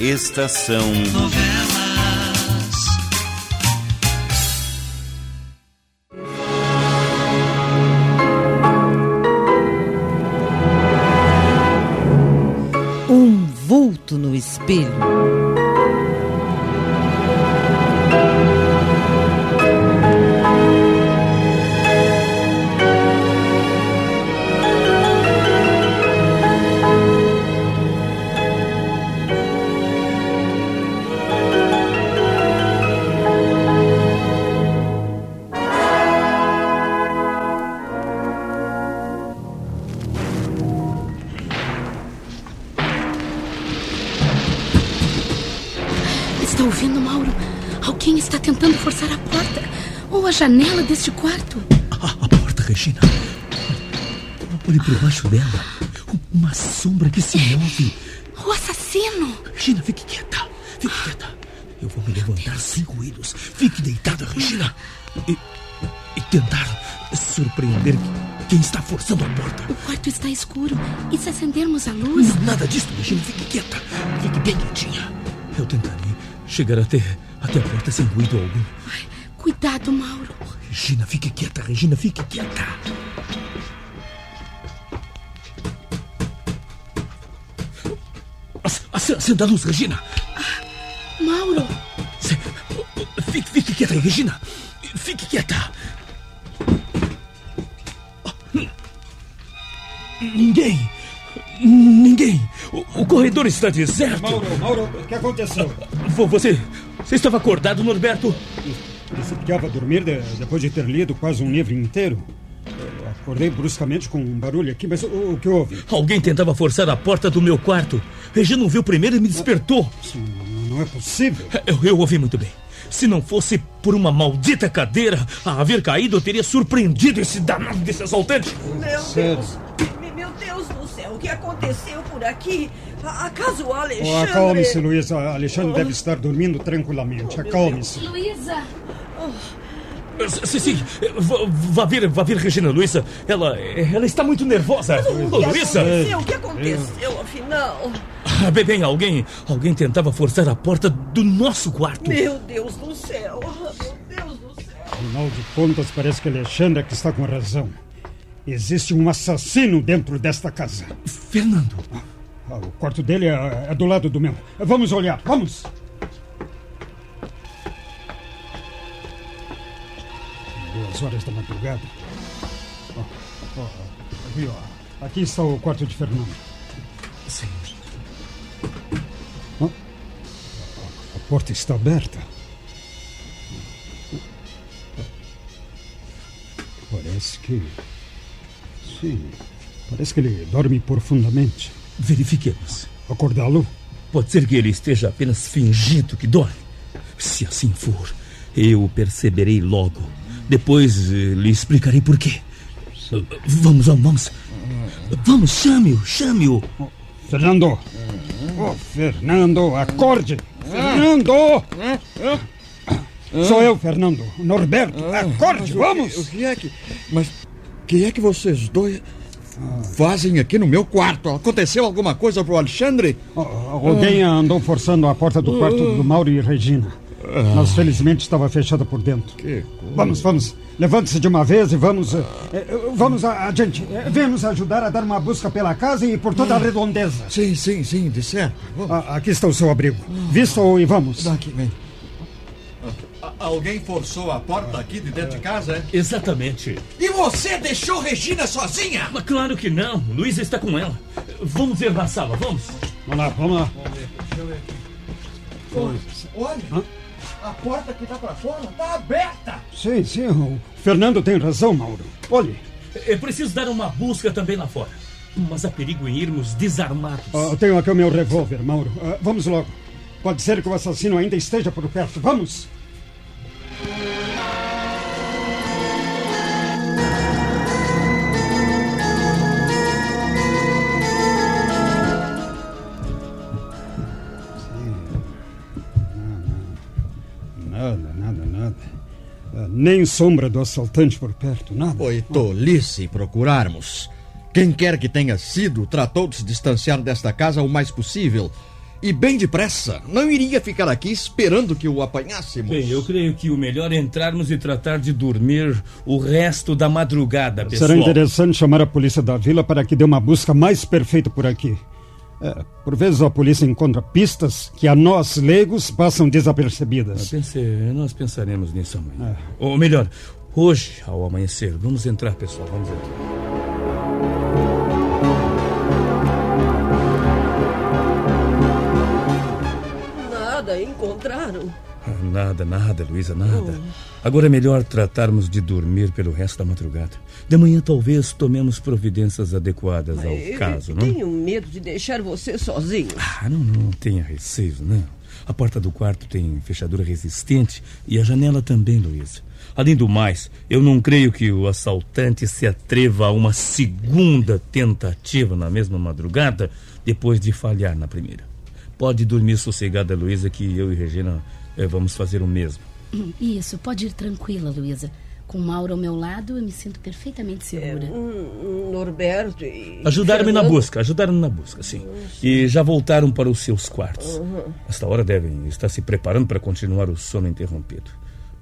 Estação Novelas. Um vulto no espelho. Está ouvindo, Mauro? Alguém está tentando forçar a porta ou a janela deste quarto. A, a porta, Regina. Olhe por baixo dela. Uma sombra que se move. O assassino! Regina, fique quieta. Fique quieta. Eu vou me levantar sem ruídos. Fique deitada, Regina. E, e tentar surpreender quem está forçando a porta. O quarto está escuro. E se acendermos a luz? Não, nada disso, Regina. Fique quieta. Fique bem quietinha. Eu tentarei chegar até, até a porta sem ruído algum. Ai, cuidado, Mauro. Regina, fique quieta, Regina, fique quieta. Ac- ac- Acenda a luz, Regina. Mauro! Se- Fique, fique quieta aí, Regina. Fique quieta. Ninguém. Ninguém. O, o corredor está deserto. Mauro, Mauro, o que aconteceu? Vo- Você. Você estava acordado, Norberto? Principiava a dormir de- depois de ter lido quase um livro inteiro. Eu acordei bruscamente com um barulho aqui, mas o, o que houve? Alguém tentava forçar a porta do meu quarto. Regina não viu primeiro e me despertou. Isso não é possível. Eu, eu ouvi muito bem. Se não fosse por uma maldita cadeira a haver caído, eu teria surpreendido esse danado desse assaltante. Meu? Deus! Me- Meu Deus do céu, o que aconteceu por aqui? Acaso o Oh, Alexandre... acalme-se, Luísa. Alexandre deve estar dormindo tranquilamente. Acalme-se. Luísa! Sim, sim. Vá, ver, vá ver Regina Luísa. Ela, ela está muito nervosa. O que Luísa! aconteceu? O que aconteceu, afinal? Ah, Bem, bem, alguém, alguém tentava forçar a porta do nosso quarto. Meu Deus do céu! Meu Deus do céu! Afinal de contas, parece que Alexandre é que está com razão. Existe um assassino dentro desta casa. Fernando, Ah, o quarto dele é, é do lado do meu. Vamos olhar, vamos! Duas horas da madrugada. Ó, ó, viu, ó, Aqui está o quarto de Fernando. sim. A porta está aberta. Parece que. Sim. Parece que ele dorme profundamente. Verifiquemos. Acordá-lo? Pode ser que ele esteja apenas fingindo que dorme. Se assim for, eu o perceberei logo. Depois eh, lhe explicarei por quê. Vamos, vamos, vamos. Vamos, chame-o, chame-o. Fernando! Oh, Fernando, acorde! Fernando! Sou eu, Fernando. Norberto, acorde, vamos! O que é que. Mas. O que é que vocês dois fazem aqui no meu quarto? Aconteceu alguma coisa pro Alexandre? Alguém andou forçando a porta do quarto do Mauro e Regina. Mas felizmente estava fechada por dentro. Que Vamos, vamos. Levante-se de uma vez e vamos. eh, eh, vamos a- adiante. Eh, Venha nos ajudar a dar uma busca pela casa e por toda a redondeza. Sim, sim, sim, de certo. Vamos. Ah, aqui está o seu abrigo. Vista-o e vamos. Daqui, vem. Alguém forçou a porta aqui de dentro de casa, é? Exatamente. E você deixou Regina sozinha? Mas claro que não. Luísa está com ela. Vamos ver na sala, vamos. Vamos lá, vamos lá. Olha, a porta que dá pra fora tá aberta. Sim, sim. O Fernando tem razão, Mauro. Olhe, É preciso dar uma busca também lá fora. Mas há perigo em irmos desarmados. ah, eu tenho aqui o meu revólver, Mauro. Ah, vamos logo. Pode ser que o assassino ainda esteja por perto. Vamos! Nem sombra do assaltante por perto, nada. Foi tolice procurarmos. Quem quer que tenha sido, tratou de se distanciar desta casa o mais possível. E bem depressa. Não iria ficar aqui esperando que o apanhássemos. Bem, eu creio que o melhor é entrarmos e tratar de dormir o resto da madrugada, pessoal. Será interessante chamar a polícia da vila para que dê uma busca mais perfeita por aqui. É, por vezes a polícia encontra pistas que a nós, leigos, passam desapercebidas. Pensei, nós pensaremos nisso amanhã. É. Ou melhor, hoje, ao amanhecer. Vamos entrar, pessoal, vamos entrar. nada encontraram? Nada, nada, Luísa, nada. Agora é melhor tratarmos de dormir pelo resto da madrugada. De manhã talvez tomemos providências adequadas Mas ao eu caso, não? Tenho medo de deixar você sozinho. Ah, não, não tenha receio, não. A porta do quarto tem fechadura resistente e a janela também, Luísa. Além do mais, eu não creio que o assaltante se atreva a uma segunda tentativa na mesma madrugada depois de falhar na primeira. Pode dormir sossegada, Luísa, que eu e Regina vamos fazer o mesmo. Isso, pode ir tranquila, Luísa. Com Mauro ao meu lado, eu me sinto perfeitamente segura. É, um, um Norberto e. Ajudaram-me na busca, ajudaram-me na busca, sim. E já voltaram para os seus quartos. Uhum. Esta hora devem estar se preparando para continuar o sono interrompido.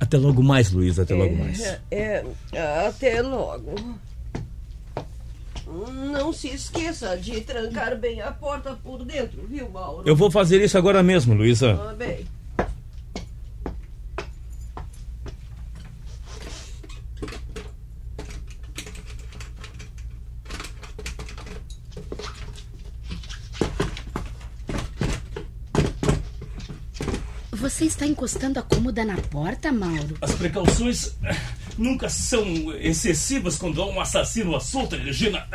Até logo mais, Luísa, até logo mais. É, é, até logo. Não se esqueça de trancar bem a porta por dentro, viu, Mauro? Eu vou fazer isso agora mesmo, Luísa. Ah, bem. Você está encostando a cômoda na porta, Mauro? As precauções nunca são excessivas quando há um assassino à solta, Regina.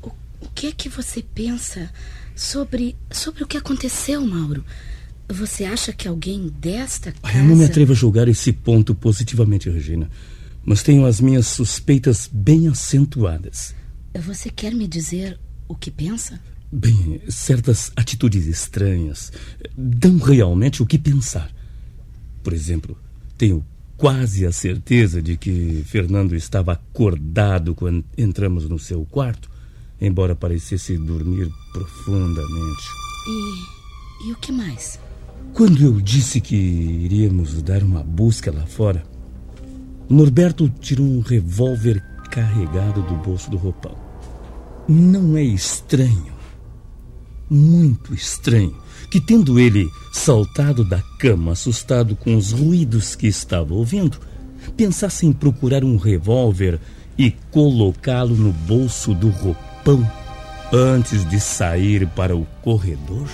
O, o que é que você pensa sobre, sobre o que aconteceu, Mauro? Você acha que alguém desta casa... Eu não me atrevo a julgar esse ponto positivamente, Regina. Mas tenho as minhas suspeitas bem acentuadas. Você quer me dizer o que pensa? Bem, certas atitudes estranhas dão realmente o que pensar. Por exemplo, tenho quase a certeza de que Fernando estava acordado quando entramos no seu quarto, embora parecesse dormir profundamente. E, e o que mais? Quando eu disse que iríamos dar uma busca lá fora, Norberto tirou um revólver carregado do bolso do roupão. Não é estranho muito estranho que, tendo ele saltado da cama, assustado com os ruídos que estava ouvindo, pensasse em procurar um revólver e colocá-lo no bolso do roupão antes de sair para o corredor?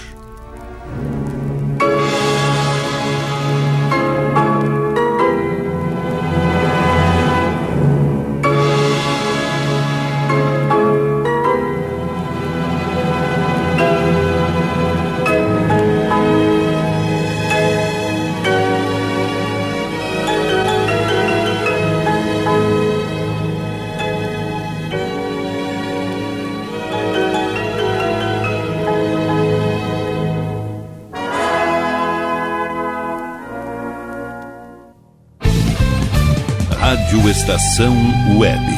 Estação Web.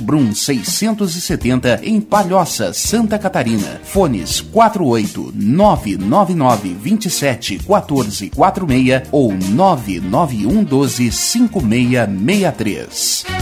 Brum, 670, em Palhoça, Santa Catarina. Fones 48 999 27 14 46 ou 991 12 5663.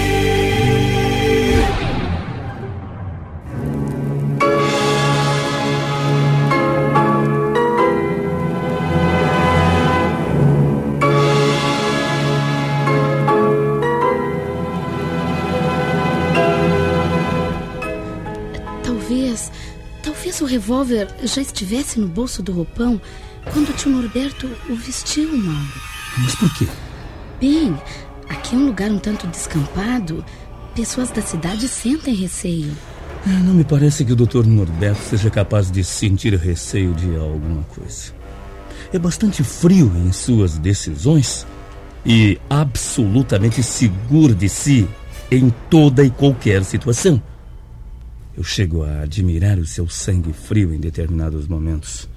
Revólver já estivesse no bolso do roupão quando o tio Norberto o vestiu, Mauro. Mas por quê? Bem, aqui é um lugar um tanto descampado. Pessoas da cidade sentem receio. É, Não me parece que o Dr. Norberto seja capaz de sentir receio de alguma coisa. É bastante frio em suas decisões e absolutamente seguro de si em toda e qualquer situação. Eu chego a admirar o seu sangue frio em determinados momentos.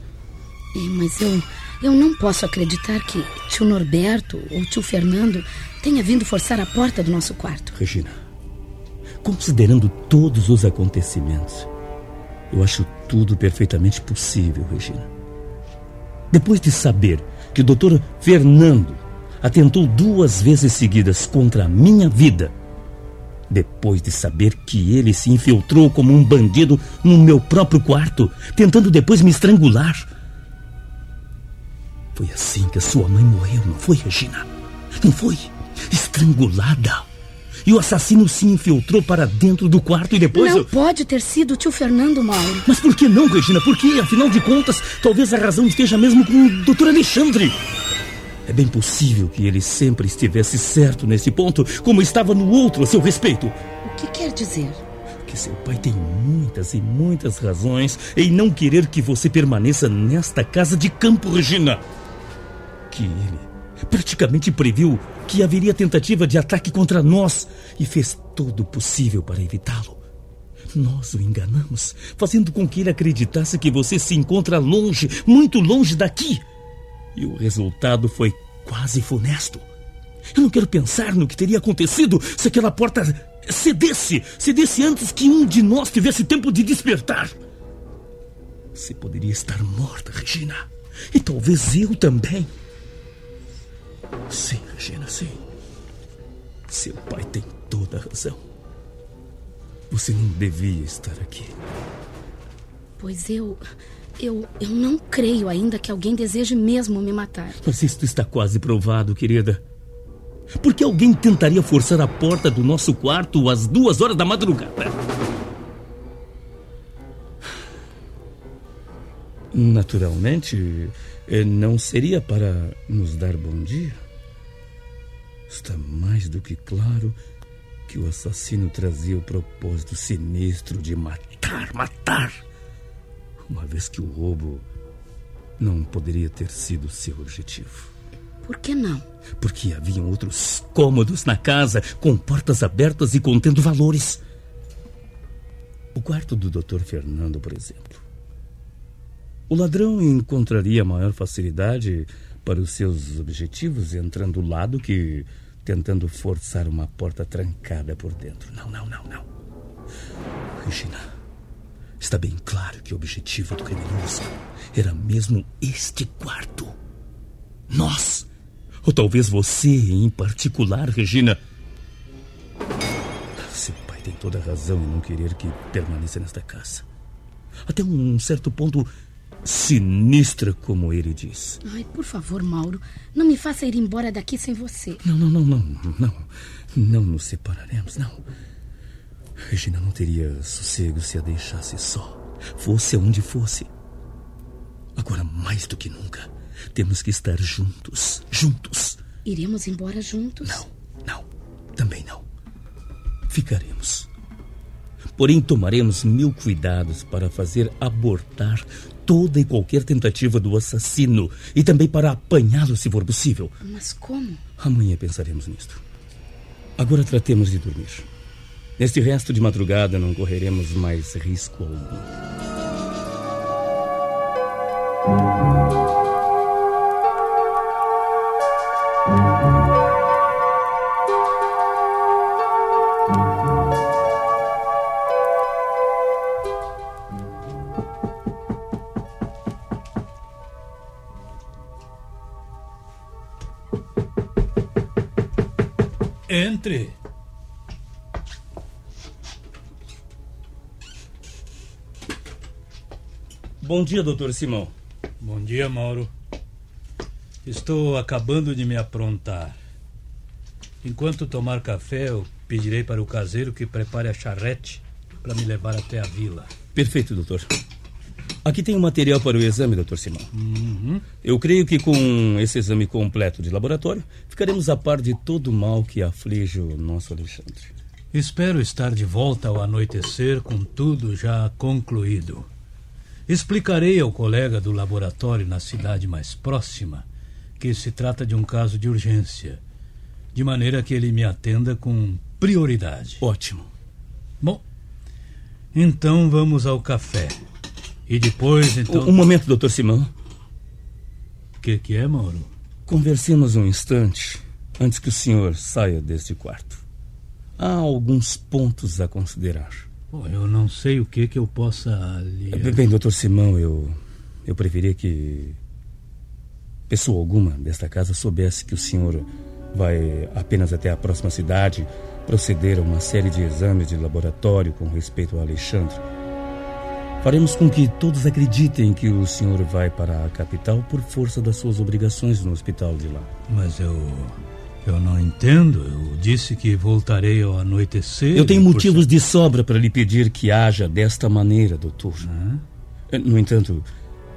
É, mas eu, eu não posso acreditar que tio Norberto ou tio Fernando tenha vindo forçar a porta do nosso quarto. Regina, considerando todos os acontecimentos, eu acho tudo perfeitamente possível, Regina. Depois de saber que o Dr. Fernando atentou duas vezes seguidas contra a minha vida, depois de saber que ele se infiltrou como um bandido no meu próprio quarto, tentando depois me estrangular. Foi assim que a sua mãe morreu, não foi, Regina? Não foi? Estrangulada. E o assassino se infiltrou para dentro do quarto e depois. não eu- pode ter sido o tio Fernando, Mauro. Mas por que não, Regina? Por que, afinal de contas, talvez a razão esteja mesmo com o Dr. Alexandre? É bem possível que ele sempre estivesse certo nesse ponto, como estava no outro a seu respeito. O que quer dizer? Que seu pai tem muitas e muitas razões em não querer que você permaneça nesta casa de campo, Regina. Que ele praticamente previu que haveria tentativa de ataque contra nós e fez todo o possível para evitá-lo. Nós o enganamos, fazendo com que ele acreditasse que você se encontra longe, muito longe daqui. E o resultado foi quase funesto. Eu não quero pensar no que teria acontecido se aquela porta cedesse, cedesse antes que um de nós tivesse tempo de despertar. Você poderia estar morta, Regina. E talvez eu também. Sim, Regina, sim. Seu pai tem toda a razão. Você não devia estar aqui. Pois eu. Eu, eu não creio ainda que alguém deseje mesmo me matar. Mas isto está quase provado, querida. Por que alguém tentaria forçar a porta do nosso quarto às duas horas da madrugada? Naturalmente, eh, não seria para nos dar bom dia. Está mais do que claro que o assassino trazia o propósito sinistro de matar, matar. Uma vez que o roubo não poderia ter sido seu objetivo. Por que não? Porque haviam outros cômodos na casa, com portas abertas e contendo valores. O quarto do Dr. Fernando, por exemplo. O ladrão encontraria maior facilidade para os seus objetivos entrando do lado que tentando forçar uma porta trancada por dentro. Não, não, não, não. Regina, está bem claro que o objetivo do criminoso era mesmo este quarto. Nós. Ou talvez você em particular, Regina. Seu pai tem toda a razão em não querer que permaneça nesta casa. Até um certo ponto sinistra, como ele diz. Ai, por favor, Mauro, não me faça ir embora daqui sem você. Não, não, não, não, não. Não nos separaremos, não. Regina não teria sossego se a deixasse só. Fosse aonde fosse. Agora, mais do que nunca, temos que estar juntos. Juntos. Iremos embora juntos? Não, não. Também não. Ficaremos. Porém, tomaremos mil cuidados para fazer abortar toda e qualquer tentativa do assassino e também para apanhá-lo se for possível. Mas como? Amanhã pensaremos nisto. Agora tratemos de dormir. Neste resto de madrugada não correremos mais risco algum. Entre. Bom dia, doutor Simão. Bom dia, Mauro. Estou acabando de me aprontar. Enquanto tomar café, eu pedirei para o caseiro que prepare a charrete para me levar até a vila. Perfeito, doutor. Aqui tem o material para o exame, doutor Simão. Uhum. Eu creio que com esse exame completo de laboratório, ficaremos a par de todo o mal que aflige o nosso Alexandre. Espero estar de volta ao anoitecer com tudo já concluído. Explicarei ao colega do laboratório na cidade mais próxima que se trata de um caso de urgência, de maneira que ele me atenda com prioridade. Ótimo. Bom, então vamos ao café. E depois, então. Um, momento, doutor Simão. O que, que é, Mauro? Conversemos um instante antes que o senhor saia deste quarto. Há alguns pontos a considerar. Bom, eu não sei o que que eu possa lhe... Bem, doutor Simão, eu, eu preferia que pessoa alguma desta casa soubesse que o senhor vai apenas até a próxima cidade proceder a uma série de exames de laboratório com respeito ao Alexandre. Faremos com que todos acreditem que o senhor vai para a capital por força das suas obrigações no hospital de lá. Mas eu. Eu não entendo. Eu disse que voltarei ao anoitecer. Eu tenho motivos de sobra para lhe pedir que haja desta maneira, doutor. Ah? No entanto,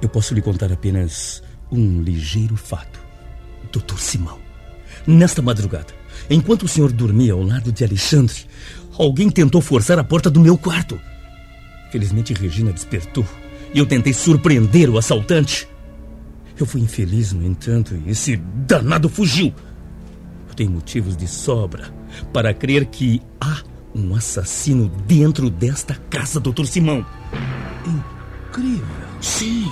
eu posso lhe contar apenas um ligeiro fato. Doutor Simão, nesta madrugada, enquanto o senhor dormia ao lado de Alexandre, alguém tentou forçar a porta do meu quarto. Felizmente, Regina despertou e eu tentei surpreender o assaltante. Eu fui infeliz, no entanto, e esse danado fugiu. Tenho motivos de sobra para crer que há um assassino dentro desta casa, Dr. Simão. Incrível. Sim.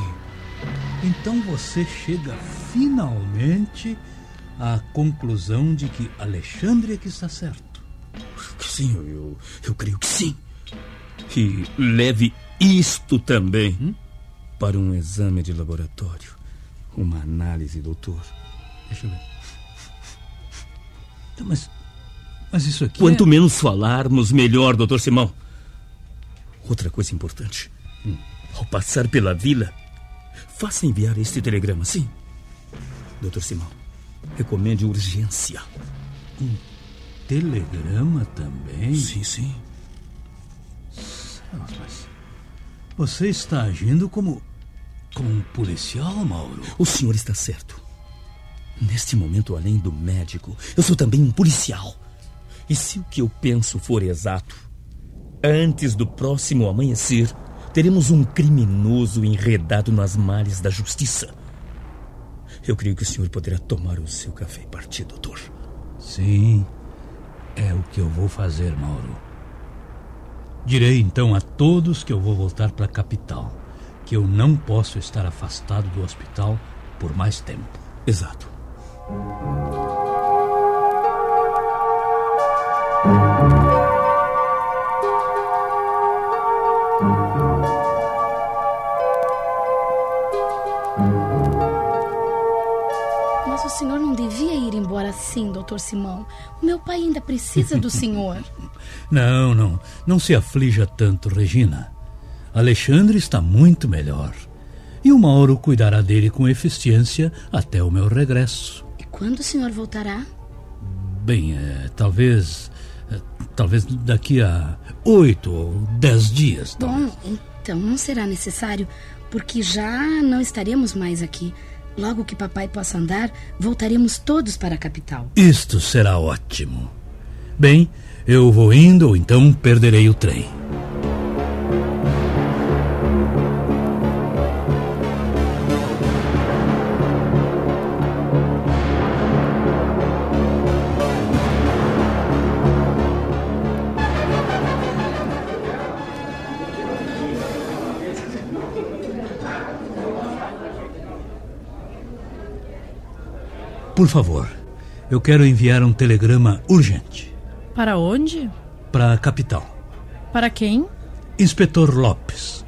Então você chega finalmente à conclusão de que Alexandre é que está certo. Sim, eu, eu, creio que sim. E leve isto também Hum? para um exame de laboratório. Uma análise, doutor. Deixa eu ver. Então, mas. Mas isso aqui. Quanto é... menos falarmos, melhor, doutor Simão. Outra coisa importante. Ao passar pela vila, faça enviar este telegrama, sim. Doutor Simão, recomende urgência. Um telegrama também? Sim, sim. Céus, mas. Você está agindo como. como um policial, Mauro? O senhor está certo. Neste momento, além do médico, eu sou também um policial. E se o que eu penso for exato, antes do próximo amanhecer, teremos um criminoso enredado nas malhas da justiça. Eu creio que o senhor poderá tomar o seu café e partir, doutor. Sim, é o que eu vou fazer, Mauro. Direi então a todos que eu vou voltar para a capital, que eu não posso estar afastado do hospital por mais tempo. Exato. Mas o senhor não devia ir embora assim, doutor Simão. O meu pai ainda precisa do senhor. Não, não. Não se aflija tanto, Regina. Alexandre está muito melhor. E o Mauro cuidará dele com eficiência até o meu regresso. Quando o senhor voltará? Bem, é, talvez. é, talvez daqui a oito ou dez dias. Bom, então não será necessário, porque já não estaremos mais aqui. Logo que papai possa andar, voltaremos todos para a capital. Isto será ótimo. Bem, eu vou indo ou então perderei o trem. Por favor, eu quero enviar um telegrama urgente Para onde? para a capital. Para quem? Inspetor Lopes,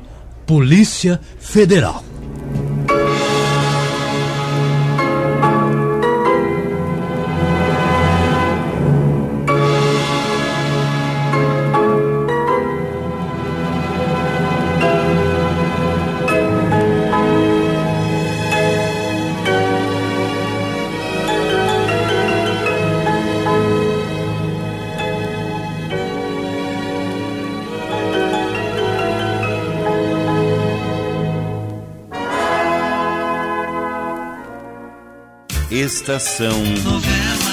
Polícia Federal. Estação Novelas.